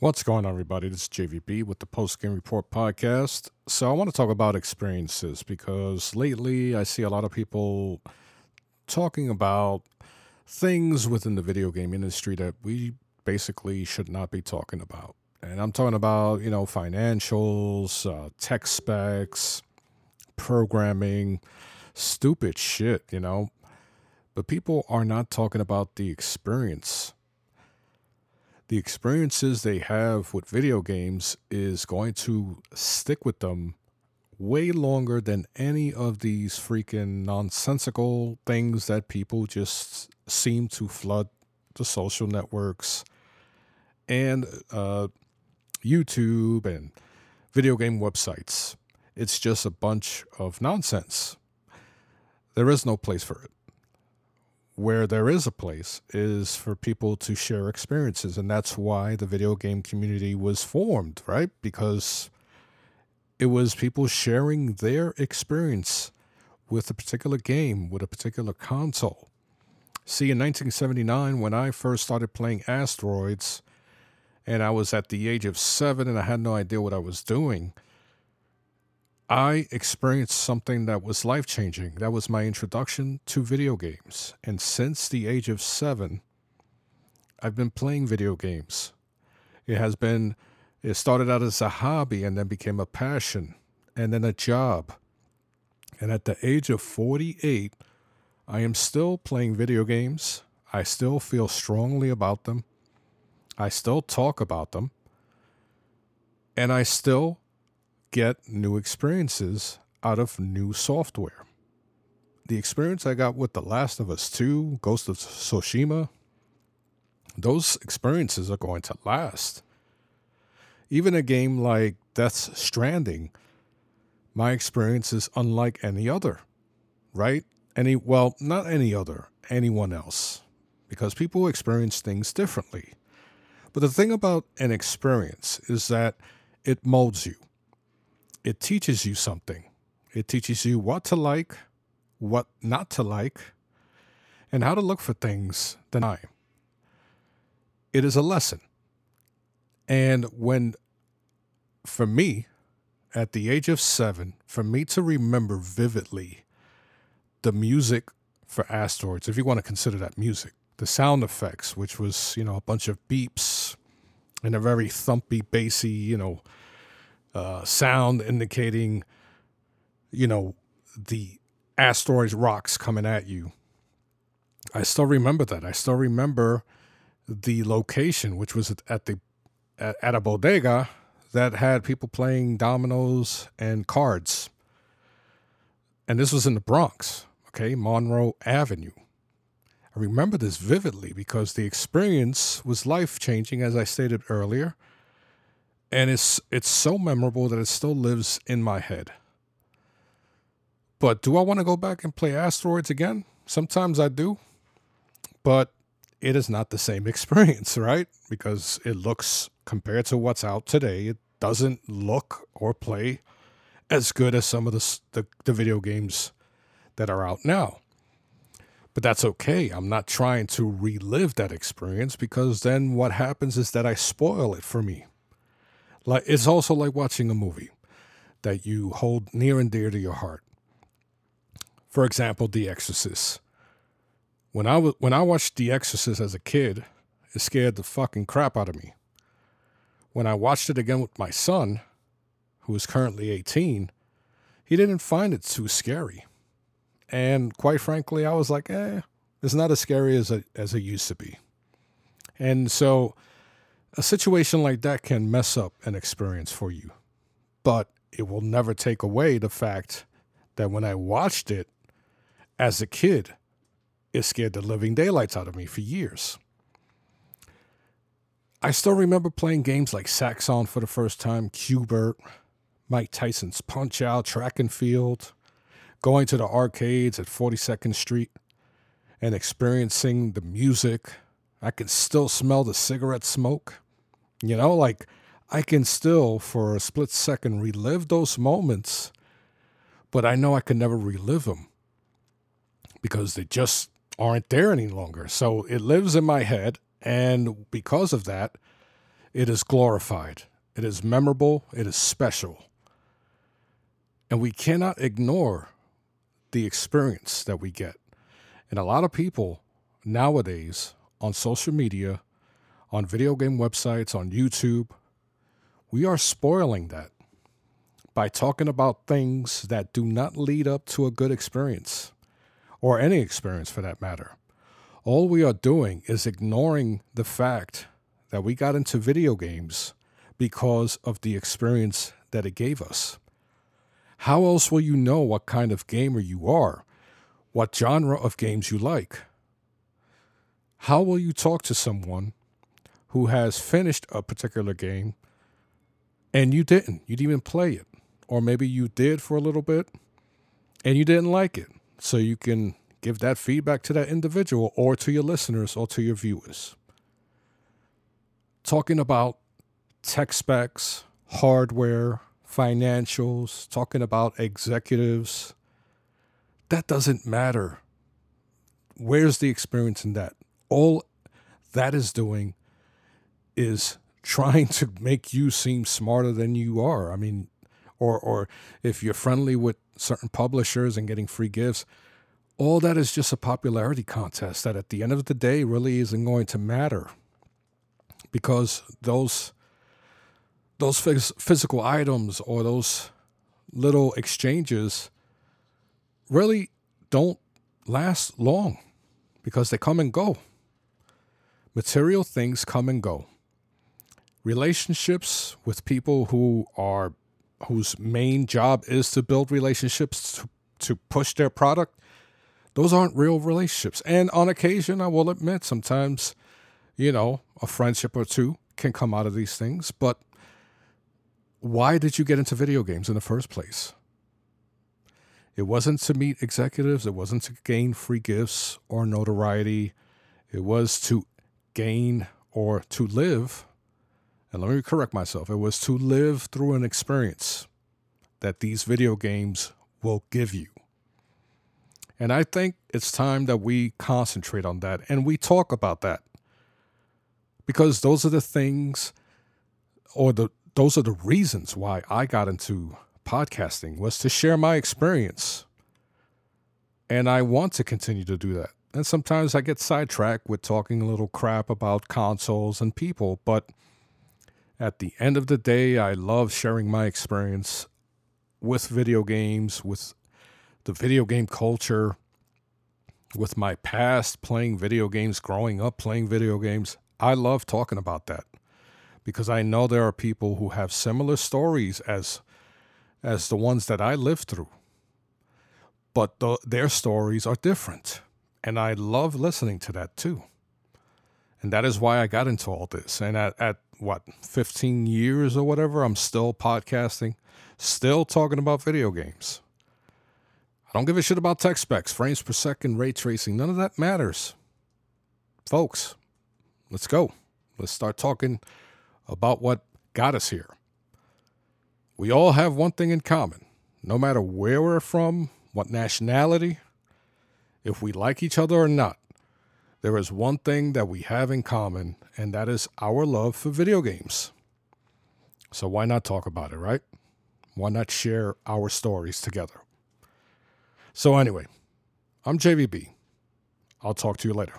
What's going on, everybody? This is JVB with the Post Game Report podcast. So, I want to talk about experiences because lately I see a lot of people talking about things within the video game industry that we basically should not be talking about. And I'm talking about, you know, financials, uh, tech specs, programming, stupid shit, you know. But people are not talking about the experience the experiences they have with video games is going to stick with them way longer than any of these freaking nonsensical things that people just seem to flood the social networks and uh, YouTube and video game websites. It's just a bunch of nonsense. There is no place for it where there is a place is for people to share experiences and that's why the video game community was formed right? Because it was people sharing their experience with a particular game with a particular console. See in 1979 when i first started playing asteroids and i was at the age of 7 and i had no idea what i was doing I experienced something that was life changing. That was my introduction to video games. And since the age of seven, I've been playing video games. It has been, it started out as a hobby and then became a passion and then a job. And at the age of 48, I am still playing video games. I still feel strongly about them. I still talk about them. And I still get new experiences out of new software. The experience I got with The Last of Us 2, Ghost of Tsushima, those experiences are going to last. Even a game like Death Stranding, my experience is unlike any other, right? Any, well, not any other, anyone else, because people experience things differently. But the thing about an experience is that it molds you it teaches you something. It teaches you what to like, what not to like, and how to look for things than I. It is a lesson. And when, for me, at the age of seven, for me to remember vividly the music for asteroids, if you want to consider that music, the sound effects, which was, you know, a bunch of beeps and a very thumpy, bassy, you know, uh, sound indicating, you know, the asteroids rocks coming at you. I still remember that. I still remember the location, which was at the at, at a bodega that had people playing dominoes and cards. And this was in the Bronx, okay, Monroe Avenue. I remember this vividly because the experience was life changing, as I stated earlier and it's it's so memorable that it still lives in my head. But do I want to go back and play Asteroids again? Sometimes I do. But it is not the same experience, right? Because it looks compared to what's out today, it doesn't look or play as good as some of the, the, the video games that are out now. But that's okay. I'm not trying to relive that experience because then what happens is that I spoil it for me. Like it's also like watching a movie that you hold near and dear to your heart. For example, The Exorcist. When I was when I watched The Exorcist as a kid, it scared the fucking crap out of me. When I watched it again with my son, who is currently 18, he didn't find it too scary. And quite frankly, I was like, eh, it's not as scary as it, as it used to be. And so a situation like that can mess up an experience for you, but it will never take away the fact that when I watched it as a kid, it scared the living daylights out of me for years. I still remember playing games like Zaxxon for the first time, Q*bert, Mike Tyson's Punch Out, Track and Field, going to the arcades at 42nd Street and experiencing the music. I can still smell the cigarette smoke. You know, like I can still, for a split second, relive those moments, but I know I can never relive them because they just aren't there any longer. So it lives in my head. And because of that, It is glorified. It is memorable. It is special. And we cannot ignore the experience that we get. And a lot of people nowadays on social media, on video game websites, on YouTube, we are spoiling that by talking about things that do not lead up to a good experience or any experience for that matter. All we are doing is ignoring the fact that we got into video games because of the experience that it gave us. How else will you know what kind of gamer you are, what genre of games you like? How will you talk to someone who has finished a particular game and you didn't? You didn't even play it. Or maybe you did for a little bit and you didn't like it. So you can give that feedback to that individual or to your listeners or to your viewers. Talking about tech specs, hardware, financials, talking about executives, that doesn't matter. Where's the experience in that? All that is doing is trying to make you seem smarter than you are. I mean, or or if you're friendly with certain publishers and getting free gifts, all that is just a popularity contest that at the end of the day really isn't going to matter because those those phys- physical items or those little exchanges really don't last long because they come and go. Material things come and go. Relationships with people who are whose main job is to build relationships to, to push their product, those aren't real relationships. And on occasion, I will admit, sometimes, you know, a friendship or two can come out of these things. But why did you get into video games in the first place? It wasn't to meet executives, it wasn't to gain free gifts or notoriety. It was to gain or to live and let me correct myself, it was to live through an experience that these video games will give you. And I think it's time that we concentrate on that and we talk about that. Because those are the things or the those are the reasons why I got into podcasting was to share my experience. And I want to continue to do that. And sometimes I get sidetracked with talking a little crap about consoles and people, but at the end of the day, I love sharing my experience with video games, with the video game culture, with my past playing video games, growing up playing video games. I love talking about that because I know there are people who have similar stories as as the ones that I lived through. But the, their stories are different, and I love listening to that too. And that is why I got into all this. And at, at what 15 years or whatever i'm still podcasting still talking about video games. I don't give a shit about tech specs frames per second ray tracing none of that matters. Folks let's go. Let's start talking about what got us here. We all have one thing in common. No matter where we're from what nationality if we like each other or not there is one thing that we have in common, and that is our love for video games. So why not talk about it, right? Why not share our stories together? So, anyway, I'm JVB. I'll talk to you later.